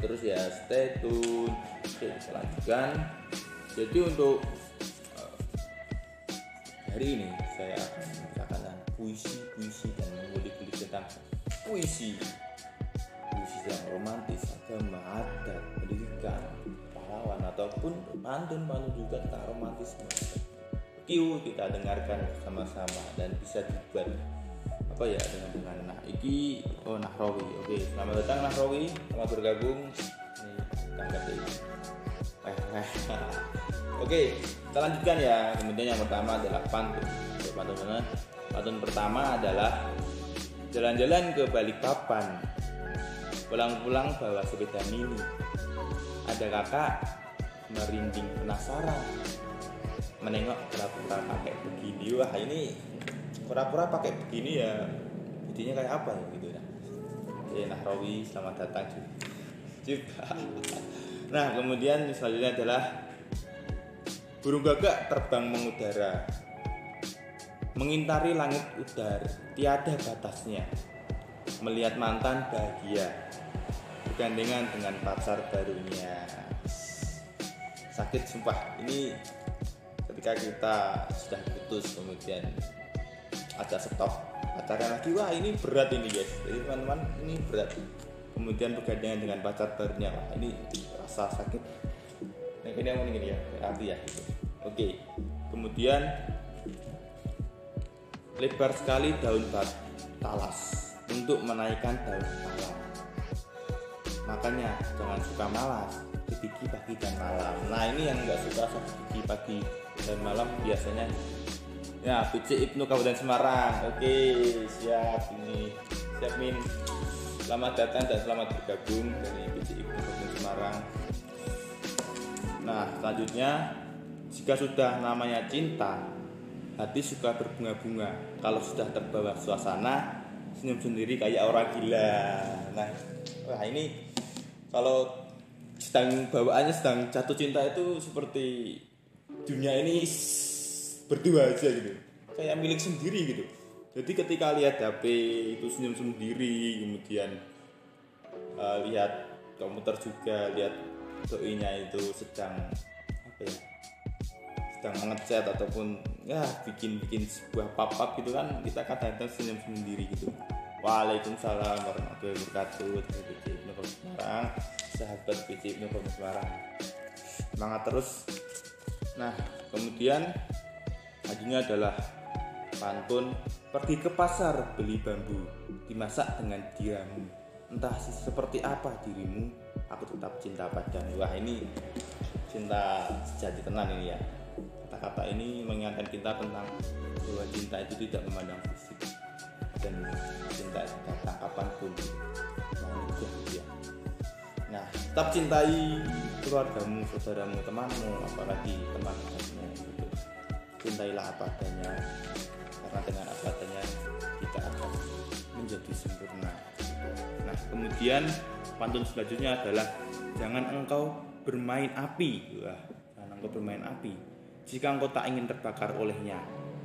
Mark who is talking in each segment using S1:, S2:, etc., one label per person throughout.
S1: terus ya stay tune. Kita lanjutkan. Jadi untuk eh, hari ini saya akan membacakan puisi-puisi dan mengulik-ulik tentang puisi. Puisi yang romantis, agama, adat, pendidikan, pahlawan ataupun pantun-pantun juga tentang romantisme. Yuk kita dengarkan bersama-sama dan bisa dibuat apa ya dengan dengan nah iki oh Nahrawi oke. Selamat datang Nahrawi. Selamat bergabung. Ini tangkap ini oke kita lanjutkan ya. Kemudian yang pertama adalah pantun. Pantun mana? Pantun pertama adalah jalan-jalan ke Balikpapan. Pulang-pulang bawa sepeda mini. Ada kakak merinding penasaran. Menengok pura-pura pakai begini. Wah ini pura-pura pakai begini ya jadinya kayak apa ya gitu ya. Oke, Nahrawi selamat datang juga. Nah kemudian selanjutnya adalah burung gagak terbang mengudara. Mengintari langit udar tiada batasnya. Melihat mantan bahagia bergandengan dengan pacar barunya. Sakit sumpah. Ini ketika kita sudah putus kemudian ada stop pacaran lagi wah ini berat ini guys. Jadi teman-teman ini berat. Kemudian bergandengan dengan pacar barunya wah ini rasa sakit. Nah ini yang ini ya hati ya gitu. oke. Kemudian lebar sekali daun bat talas untuk menaikkan daun malam makanya jangan suka malas gigi pagi dan malam. Nah ini yang nggak suka gigi pagi dan malam biasanya ya PC Ibnu Kabupaten Semarang. Oke siap ini. Siap Min. Selamat datang dan selamat bergabung dari PC Ibnu Kabupaten Semarang. Nah selanjutnya jika sudah namanya cinta hati suka berbunga-bunga. Kalau sudah terbawa suasana senyum sendiri kayak orang gila. Nah wah ini kalau sedang bawaannya sedang jatuh cinta itu seperti dunia ini berdua aja gitu. Kayak milik sendiri gitu. Jadi ketika lihat HP itu senyum sendiri kemudian uh, lihat komputer juga lihat doinya itu sedang apa ya sedang mengecat ataupun ya bikin bikin sebuah pap-pap gitu kan kita kadang-kadang senyum sendiri gitu. Waalaikumsalam warahmatullahi wabarakatuh dari PC Ibnu Semarang sahabat PC Ibnu Semarang. Semangat terus. Nah kemudian Ajunya adalah pantun pergi ke pasar beli bambu dimasak dengan diramu. Entah seperti apa dirimu aku tetap cinta padamu. Wah ini cinta sejati tenan ini ya. Kata-kata ini mengingatkan kita tentang bahwa cinta itu tidak memandang fisik dan cinta datang kapan pun mau ya nah tetap cintai keluargamu saudaramu temanmu apalagi teman-temanmu. gitu cintailah apa adanya karena dengan apa adanya kita akan menjadi sempurna. Nah kemudian pantun selanjutnya adalah jangan engkau bermain api. Wah jangan engkau bermain api. Jika engkau tak ingin terbakar olehnya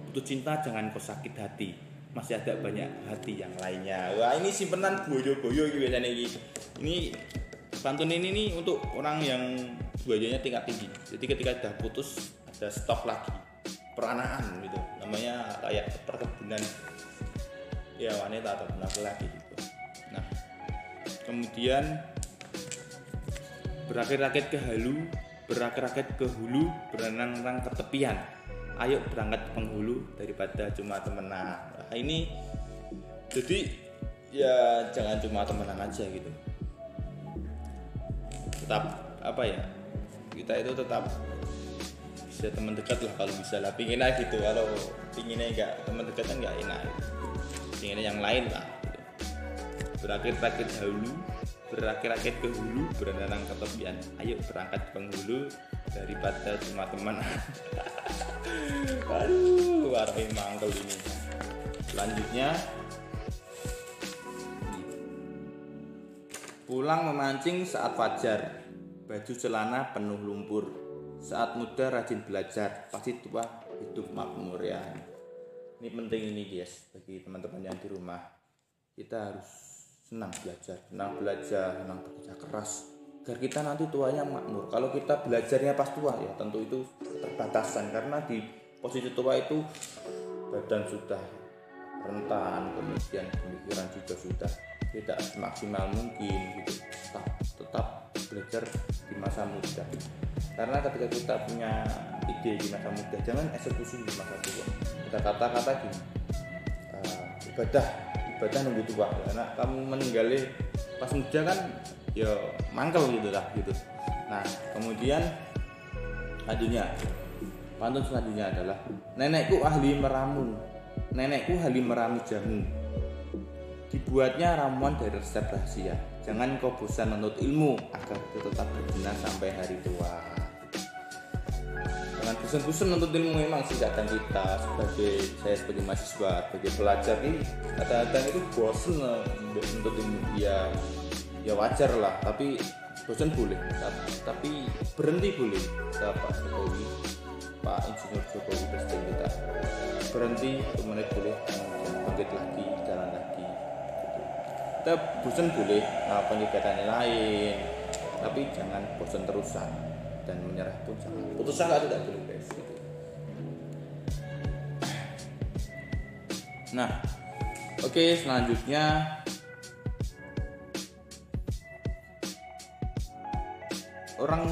S1: putus cinta jangan kau sakit hati. Masih ada banyak hati yang lainnya. Wah ini simpenan boyo-boyo gitu biasanya ini ini pantun ini nih untuk orang yang buayanya tingkat tinggi. Jadi ketika sudah putus ada stok lagi peranaan gitu. Namanya kayak perkebunan ya wanita atau laki-laki gitu. Nah kemudian berakit-rakit ke halu berakit-rakit ke hulu berenang-renang ke tepian ayo berangkat penghulu daripada cuma temenan. Nah, ini jadi ya jangan cuma temenan aja gitu. Tetap apa ya? Kita itu tetap bisa teman dekat lah kalau bisa lah. Pingin aja gitu. Kalau pinginnya enggak teman dekat kan enggak enak. Pinginnya yang lain lah. Gitu. berakit-rakit dahulu berakit-akit ke hulu berenang ke tepian. Ayo berangkat ke penghulu daripada cuma teman aduh warai mangkel ini. Selanjutnya. Pulang memancing saat fajar. Baju celana penuh lumpur saat muda rajin belajar pasti tua hidup makmur ya. Ini penting ini guys bagi teman-teman yang di rumah. Kita harus senang belajar senang belajar senang bekerja keras. Agar kita nanti tuanya makmur. Kalau kita belajarnya pas tua ya tentu itu terbatasan. Karena di posisi tua itu badan sudah rentan kemudian pemikiran juga sudah tidak maksimal mungkin gitu. Tetap tetap belajar di masa muda. Karena ketika kita punya ide di masa muda jangan eksekusi di masa tua. Kita kata-kata gini uh, ibadah ibadah nunggu tua. Karena kamu meninggalin pas muda kan ya mangkel gitu lah gitu. Nah kemudian selanjutnya pantun selanjutnya adalah nenekku ahli meramu. Nenekku ahli meramu jamu dibuatnya ramuan dari resep rahasia. Jangan kau bosan menuntut ilmu agar tetap berguna sampai hari tua. Dengan bosan-bosan untuk ilmu memang sih kadang kita sebagai saya sebagai mahasiswa sebagai pelajar ini kadang-kadang itu bosan untuk ilmu. Ya ya wajar lah tapi bosan boleh. Tapi berhenti boleh. Kata Pak Jokowi Pak Insinyur Jokowi Presiden kita. Berhenti menit boleh kemudian bangkit lagi. Kita bosan boleh nah, kegiatan lain. Tapi jangan bosan terusan dan menyerah pun jangan. Putus asa tidak boleh guys. Nah oke okay, selanjutnya. Orang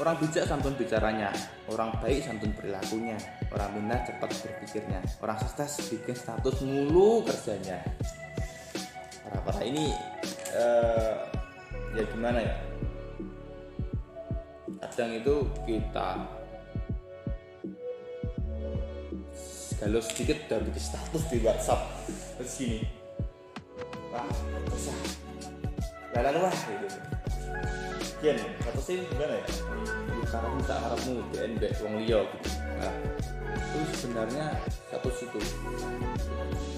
S1: orang bijak santun bicaranya. Orang baik santun perilakunya orang minat cepat berpikirnya. Orang sukses bikin status mulu kerjanya para ini uh, ya gimana ya? Kadang itu kita galau sedikit udah bikin status di WhatsApp. Terus gini. Wah bisa lalu wah gitu. Kian, sih gimana ya? Karena minta harapmu BN back wong liya gitu. Nah, itu sebenarnya satu situ.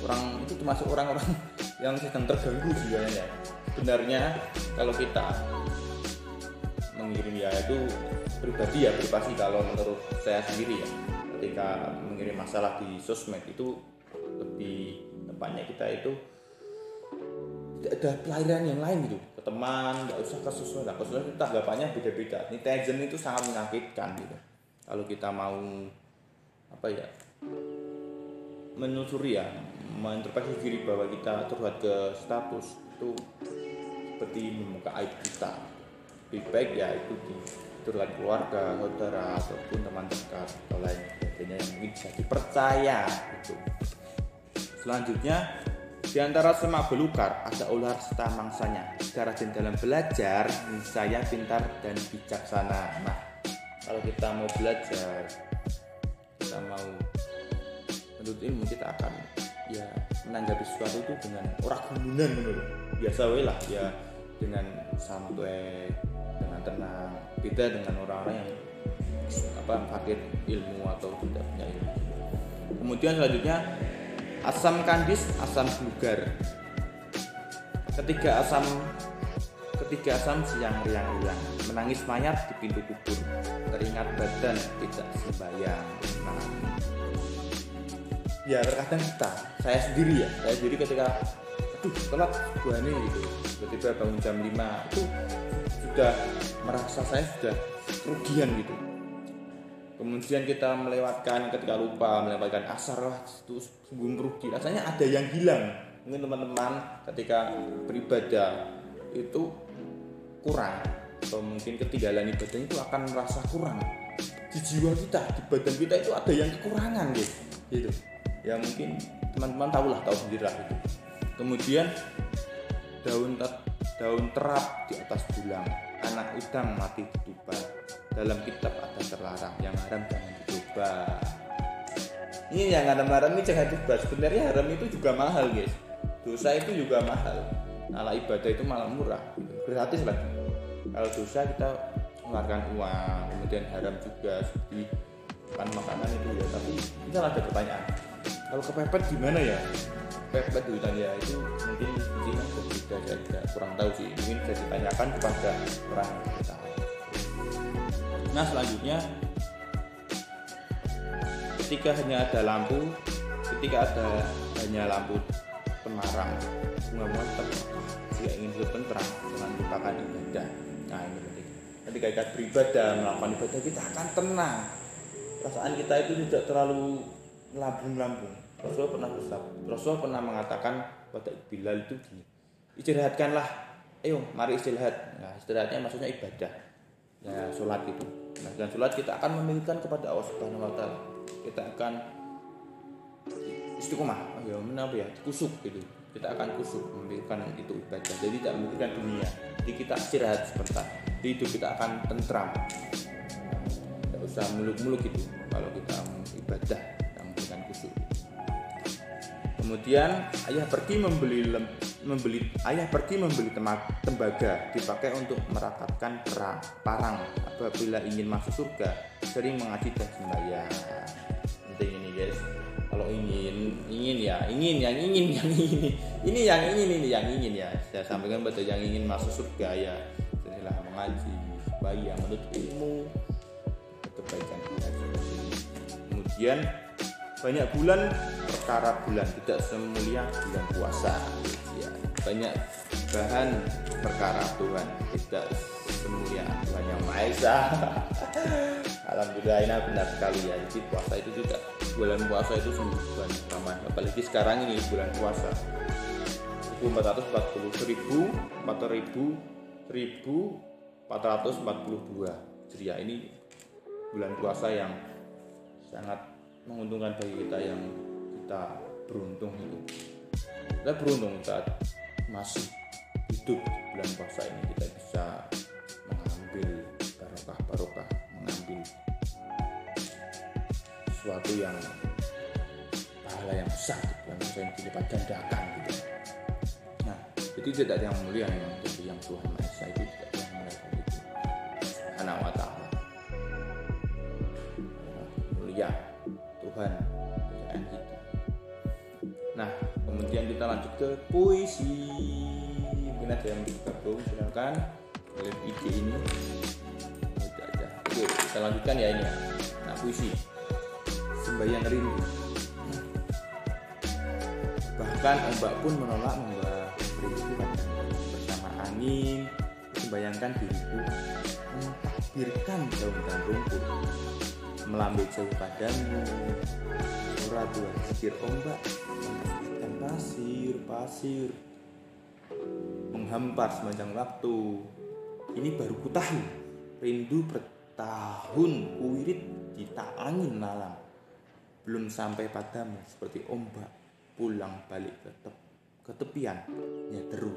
S1: Orang itu termasuk orang-orang yang sedang terganggu sebenarnya. Sebenarnya kalau kita mengirim ya itu pribadi ya privasi kalau menurut saya sendiri ya. Ketika mengirim masalah di sosmed itu lebih tepatnya kita itu ada pelayanan yang lain gitu. Ke teman nggak usah ke sosmed. Ke sosmed itu tanggapannya beda-beda. Netizen itu sangat menyakitkan gitu. Kalau kita mau apa ya menelusuri ya menginterpretasi diri bahwa kita terlihat ke status itu seperti membuka aib kita lebih baik ya itu di turun keluarga, saudara ataupun teman dekat atau lain sebagainya yang mungkin bisa dipercaya itu. Selanjutnya di antara semak belukar ada ular serta mangsanya. Jika rajin dalam belajar, saya pintar dan bijaksana. Nah, kalau kita mau belajar, kita mau menuntut ilmu, kita akan ya menanggapi sesuatu itu dengan orang kemudian menurut biasa lah ya dengan santai dengan tenang. Beda dengan orang-orang yang apa fakir ilmu atau tidak punya ilmu. Kemudian selanjutnya asam kandis asam bugar ketiga asam ketiga asam siang riang-riang. Menangis mayat di pintu kubur. Teringat badan tidak sembahyang. Nah, ya terkadang kita saya sendiri ya saya sendiri ketika aduh telat gua nih gitu. Tiba-tiba bangun jam 5 itu sudah merasa saya sudah kerugian gitu. Kemudian kita melewatkan ketika lupa melewatkan asar lah itu sungguh merugi. Rasanya ada yang hilang. Mungkin teman-teman ketika beribadah itu kurang atau mungkin ketinggalan ibadahnya itu akan merasa kurang. Di jiwa kita di badan kita itu ada yang kekurangan gitu. Gitu ya mungkin teman-teman tahu lah tahu sendiri lah itu. Kemudian daun daun terap di atas tulang. Anak udang mati dituba dalam kitab ada terlarang yang haram jangan dicoba. Ini yang haram-haram ini jangan coba sebenarnya haram itu juga mahal guys. Dosa itu juga mahal. Ala ibadah itu malah murah gitu. gratis lagi kalau dosa kita mengeluarkan uang kemudian haram juga seperti makan makanan itu ya tapi kita ada pertanyaan kalau kepepet gimana ya? Kepepet hutan ya itu mungkin mungkin berbeda saja kurang tahu sih. Mungkin bisa ditanyakan kepada orang kita nah selanjutnya ketika hanya ada lampu ketika ada hanya lampu pemarang bunga-bunga tetap jika ingin hidup tentram jangan lupakan ibadah. Nah ini penting. Ketika kita beribadah melakukan ibadah kita akan tenang. Perasaan kita itu tidak terlalu melambung-lambung Rasulullah pernah bersabda Rasulullah pernah mengatakan pada Bilal itu gini istirahatkanlah. Ayo mari istirahat. Nah istirahatnya maksudnya ibadah. Ya sholat itu nah dengan sholat kita akan memikirkan kepada Allah Subhanahu Wa Taala. Kita akan istiqomah ya apa ya kusuk gitu. Kita akan kusuk memikirkan itu ibadah. Jadi tidak memikirkan dunia. Jadi kita istirahat sebentar. Jadi hidup kita akan tentram. Tidak usah muluk-muluk gitu kalau kita ibadah kemudian ayah pergi membeli lem, membeli ayah pergi membeli tembaga dipakai untuk merakatkan perang parang. Apabila ingin masuk surga sering mengaji dan sembahyang. Penting ini guys. Kalau ingin ingin ya ingin yang ingin yang ini ini yang ingin ini yang ingin ya. Saya sampaikan pada yang ingin masuk surga ya. Setelah mengaji bayang menurut ilmu kebaikan kita kemudian banyak bulan perkara bulan tidak semulia bulan puasa. Ya banyak bahan perkara Tuhan tidak semulia Tuhan yang Maha Esa. Alhamdulillah ini benar sekali ya. Jadi puasa itu juga bulan puasa itu bulan pertama apalagi sekarang ini bulan puasa. 1440 1000 4000 1442 jadi ya ini bulan puasa yang sangat menguntungkan bagi kita yang kita beruntung itu. Kita beruntung saat masih hidup bulan puasa ini kita bisa mengambil barokah barokah mengambil sesuatu yang pahala yang besar di bulan puasa yang dilipat gandakan gitu. Nah jadi tidak ada yang mulia yang jadi yang Tuhan Maha Esa itu tidak ada yang mulia. Begitu anak ta'ala. Mulia kemudian kita lanjut ke puisi. Mungkin ada yang bergabung silakan lihat IG ini. Udah aja oke kita lanjutkan ya ini ya. Nah puisi. Sembahyang rindu. Bahkan ombak pun menolak membawa rindu bersama angin. Membayangkan diriku mentakbirkan daun dan rumput melambai jauh padamu. Ora dua ombak membersihkan pasir pasir. Menghampar sepanjang waktu. Ini baru ku tahu rindu bertahun kuirit di tak angin malam. Belum sampai padamu seperti ombak pulang balik ke, tep, ke tepian. Ya deru.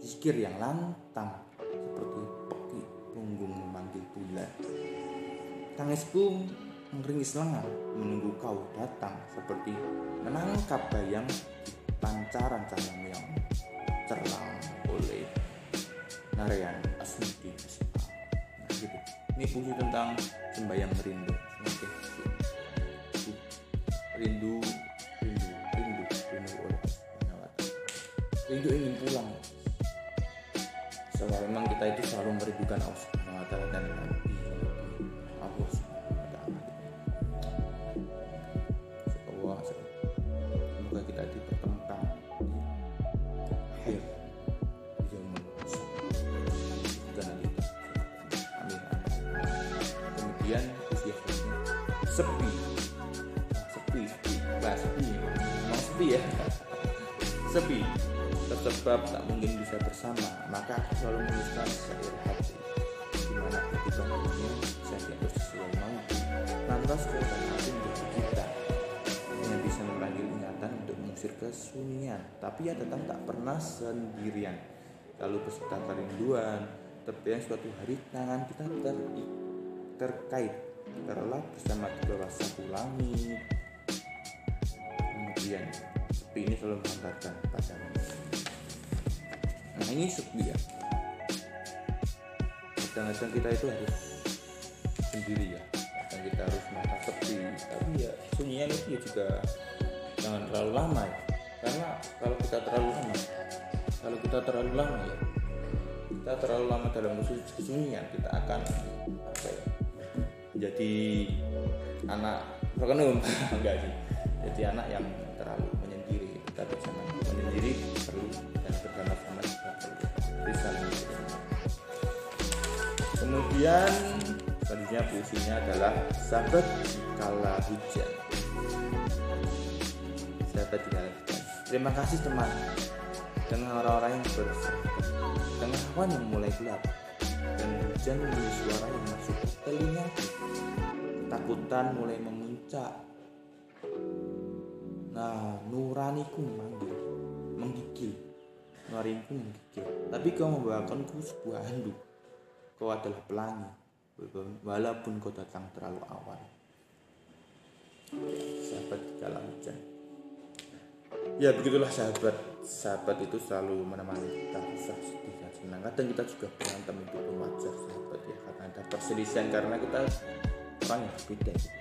S1: Zikir yang lantang seperti peki punggung memanggil bulan tangisku meringis lengan menunggu kau datang seperti menangkap bayang pancaran cahayamu yang cerlang oleh Narayan Asmudi nah, gitu. ini puisi tentang sembahyang rindu. Oke. Rindu rindu rindu rindu oleh rindu ingin pulang. Soalnya memang kita itu selalu merindukan Allah Subhanahu wa taala kemudian sepi. Sepi sepi. Bah sepi memang sepi ya. Sepi. Tersebab tak mungkin bisa bersama. Maka aku selalu menuliskan syair hati. Di mana ketika dunia saya diatur sesuai mampu lantas kekuatan hati menjadi kita yang bisa memanggil ingatan untuk mengusir kesunyian. Tapi ya tetap tak pernah sendirian. Lalu beserta kerinduan terbayang suatu hari tangan kita ter terkait. Terlelap bersama satu langit kemudian sepi ini selalu menghantarkan padamu nah ini sepi ya. Kadang-kadang kita itu harus sendiri ya. Kadang kita harus merasa sepi. Tapi ya sunyian itu ya juga jangan terlalu lama ya. Karena kalau kita terlalu lama kalau kita terlalu lama ya kita terlalu lama dalam kesunyian kita akan apa ya jadi anak terkenum. Enggak sih. Jadi anak yang terlalu menyendiri. Kita bersama menyendiri perlu dan bersama-sama bisa kemudian selanjutnya puisinya adalah sahabat kala hujan. Sahabat di kala hujan. Terima kasih teman. Dengan orang-orang yang bersahabat. Dengan awan yang mulai gelap dan hujan menjadi suara yang masuk ke telinga. Ketakutan mulai memuncak. Nah nuraniku memanggil menggigil. Nuraniku menggigil. Tapi kau membawakanku sebuah handuk. Kau adalah pelangi walaupun kau datang terlalu awal. Sahabat kala hujan. Ya begitulah sahabat. Sahabat itu selalu menemani kita susah sedih senang. Kadang kita juga berantem itu pun sahabat ya karena ada perselisihan karena kita orang yang berbeda gitu.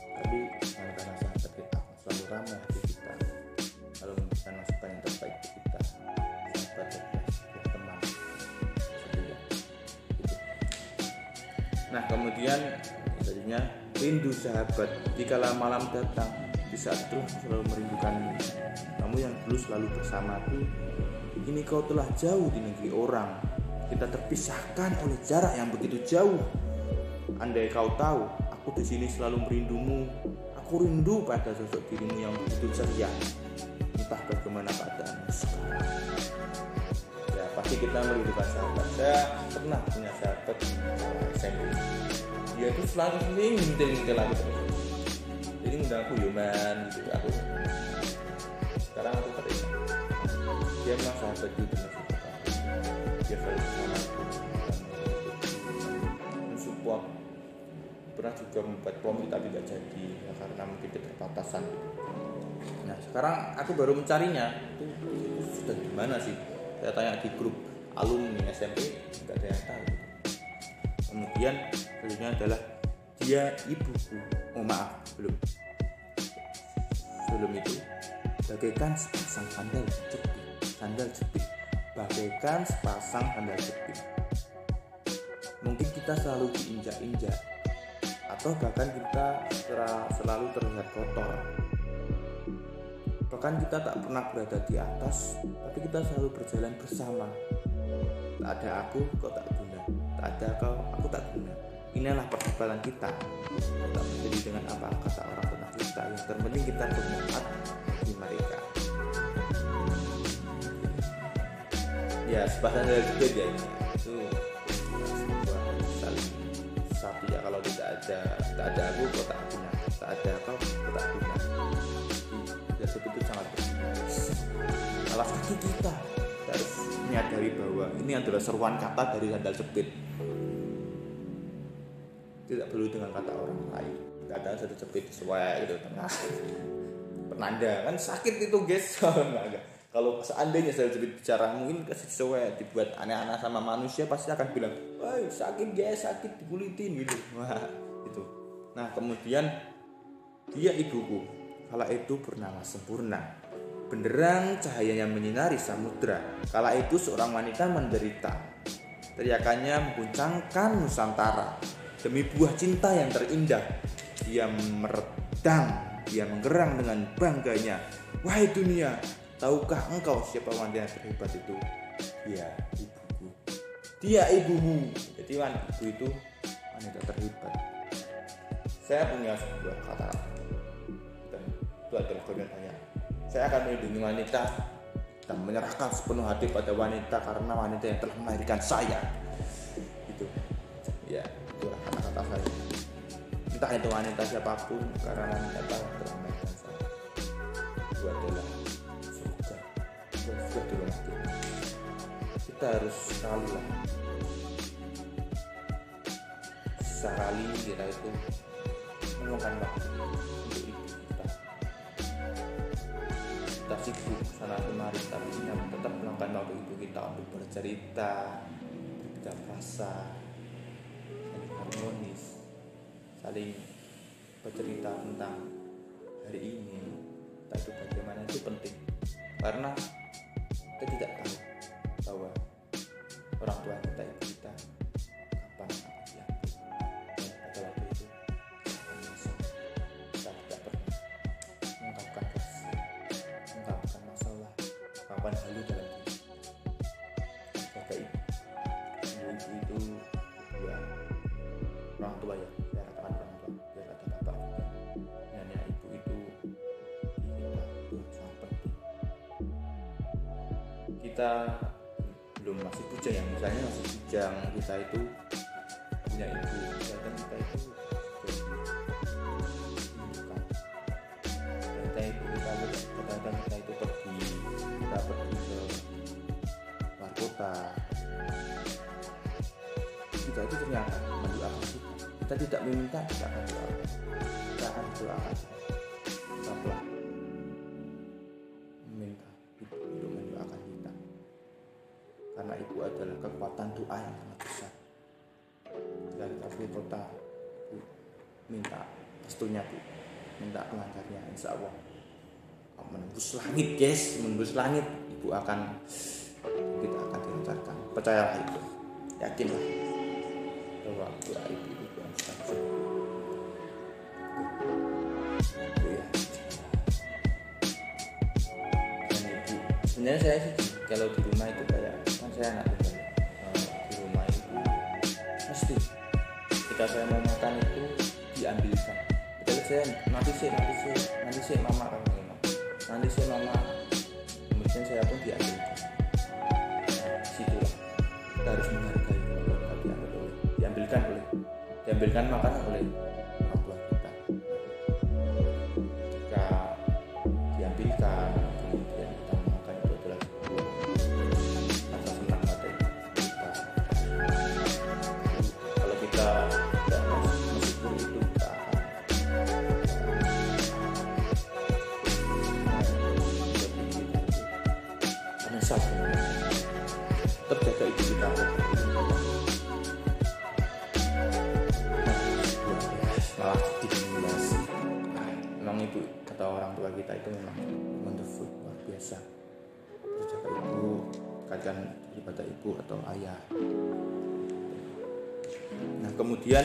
S1: Tapi karena sahabat kita selalu ramai hati kita. Kalau memberikan masukan yang terbaik kita. Sahabat adalah teman. Setia gitu. nah kemudian jadinya rindu sahabat. Dikala malam datang di saat terus selalu merindukan kamu yang dulu selalu bersamaku ini kau telah jauh di negeri orang. Kita terpisahkan oleh jarak yang begitu jauh. Andai kau tahu aku di sini selalu merindumu. Aku rindu pada sosok dirimu yang begitu ceria. Entah bagaimana keadaanmu sekarang. Ya pasti kita merindukan sahabat. Saya pernah punya sahabat SMP dia itu selalu sering ngintil-ngintil aku terus. Jadi ngundang aku Yoman gitu. Aku sekarang aku terima dia memang sahabat dengan dia selalu mensupport pernah juga membuat komik tapi tidak jadi ya, karena mungkin keterbatasan. Nah sekarang aku baru mencarinya. Itu, itu sudah di mana sih? Saya tanya di grup alumni SMP nggak ada yang tahu. Kemudian selanjutnya adalah dia ibuku. Oh maaf belum. Sebelum itu bagaikan sepasang sandal jepit sandal jepit. Bagaikan sepasang sandal jepit. Mungkin kita selalu diinjak-injak atau bahkan kita selalu terlihat kotor. Bahkan kita tak pernah berada di atas tapi kita selalu berjalan bersama. Tak ada aku kau tak guna. Tak ada kau aku tak guna. Inilah perdebatan kita. Tak menjadi dengan apa kata orang pernah kita. Yang terpenting kita bermanfaat bagi mereka ya sepasang dari juga dia itu saling satu ya kalau tidak ada tak ada aku kau tak guna tak ada kau kau tak guna ya itu sangat alas kaki kita harus menyadari bahwa ini adalah seruan kata dari sandal jepit tidak perlu dengan kata orang lain. Kadang satu jepit sesuai gitu tengah. Penanda kan sakit itu guys kalau seandainya saya bicara mungkin sesuai dibuat aneh-aneh sama manusia pasti akan bilang wah sakit guys sakit dikulitin gitu. Wah itu nah kemudian dia ibuku. Kala itu bernama sempurna. Benderang cahayanya menyinari samudra. Kala itu seorang wanita menderita. Teriakannya mengguncangkan nusantara. Demi buah cinta yang terindah dia meredam. Dia menggerang dengan bangganya. Wahai dunia tahukah engkau siapa wanita yang terhebat itu? Dia ibuku. Dia ibumu. Jadi wanita itu wanita terhebat. Saya punya sebuah kata. Dan itu adalah komentarnya saya akan melindungi wanita dan menyerahkan sepenuh hati pada wanita karena wanita yang telah melahirkan saya. Itu. Ya itulah kata-kata saya. Entah itu wanita siapa pun karena wanita telah melahirkan saya. Itu adalah kita harus sekali lah. Sekali kita itu meluangkan waktu untuk ibu kita. Kita sibuk sana kemari tapi kita tetap meluangkan waktu ibu kita untuk bercerita kita dewasa saling harmonis saling bercerita tentang hari ini itu bagaimana itu penting. Karena kita tidak tahu tua ya saya katakan orang tua ada bapak ibu itu kita kita belum masih bujang ya misalnya masih bujang kita itu punya ibu dan kita itu kita itu kita itu ternyata kita tidak meminta kita akan doakan. Kita akan doakan. Tetaplah meminta ibu untuk mendoakan kita. Karena ibu adalah kekuatan doa yang sangat besar. Dan kasih kota bu minta restunya bu. Minta kelancarnya insya Allah. Menembus langit guys menembus langit ibu akan kita akan dilancarkan. Percayalah itu. Yakinlah. Bahwa doa ibu itu Ya sebenarnya saya sih kalau di rumah itu kayak kan saya anak tunggal ya. Di rumah itu mesti ketika saya mau makan itu diambilkan ketika saya nanti sih nanti sih nanti sih mama kan nanti sih mama. Kemudian saya pun diambilkan nah, situlah kita harus menghargai kalau diambilkan oleh diambilkan makanan oleh ibu atau ayah. Nah kemudian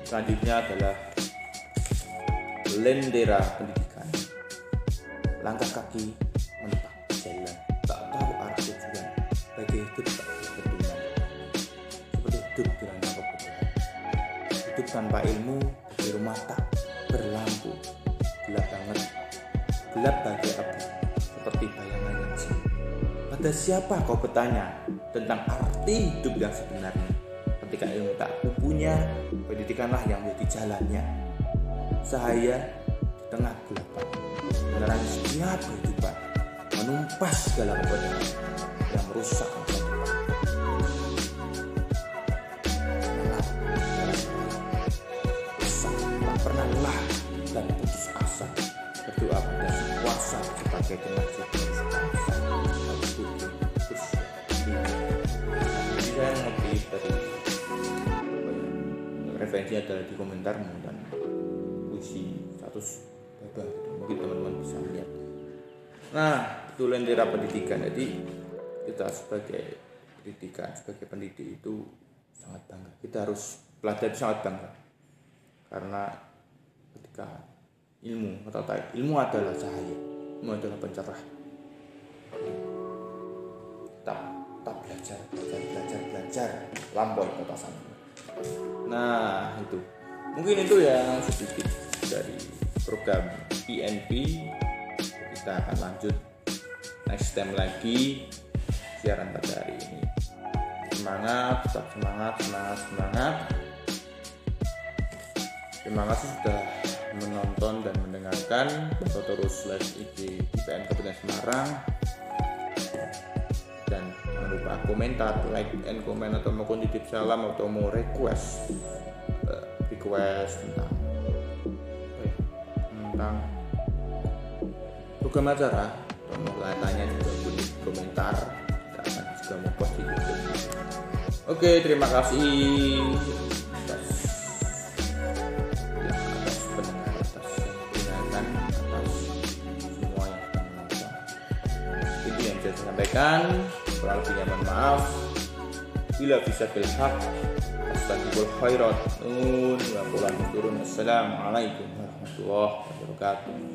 S1: selanjutnya adalah lendera pendidikan. Langkah kaki menetap jalan tak tahu arah tujuan. Bagi hidup tak berketurunan seperti hidup dengan kebetulan hidup tanpa ilmu biru mata berlampu. Gelap banget. Gelap bagi abu seperti bayangan yang pada siapa kau bertanya tentang arti hidup yang sebenarnya. Ketika ilmu tak punya pendidikanlah yang menjadi jalannya. Cahaya di tengah kegelapan menerangi setiap kehidupan menumpas segala kebodohan yang merusak dan putus asa. Berdoa pada kuasa sebagai referensinya adalah di komentarmu dan puisi status babah. Mungkin teman-teman bisa lihat. Nah itu lendera pendidikan. Jadi kita sebagai pendidikan sebagai pendidik itu sangat bangga. Kita harus pelajar itu sangat bangga. Karena ketika ilmu atau ilmu adalah cahaya. Ilmu adalah pencerah. Tak tak belajar belajar belajar belajar. Lampaui batasan nah itu. Mungkin itu yang sedikit dari program PNP kita akan lanjut next time lagi siaran pada hari ini. Semangat tetap semangat semangat semangat. Terima kasih sudah menonton dan mendengarkan. Atau terus live IG IPN Kabupaten Semarang jangan lupa komentar like and comment atau mau titip salam atau mau request eh, request tentang ya, tentang program acara atau mau tanya juga boleh komentar kita akan juga mau post YouTube Oke, terima kasih. Sampaikan. Lebihnya mohon maaf. Bila bisa bil haq, astagfirul khairat. Nun wa qulan turun. Assalamualaikum warahmatullahi wabarakatuh.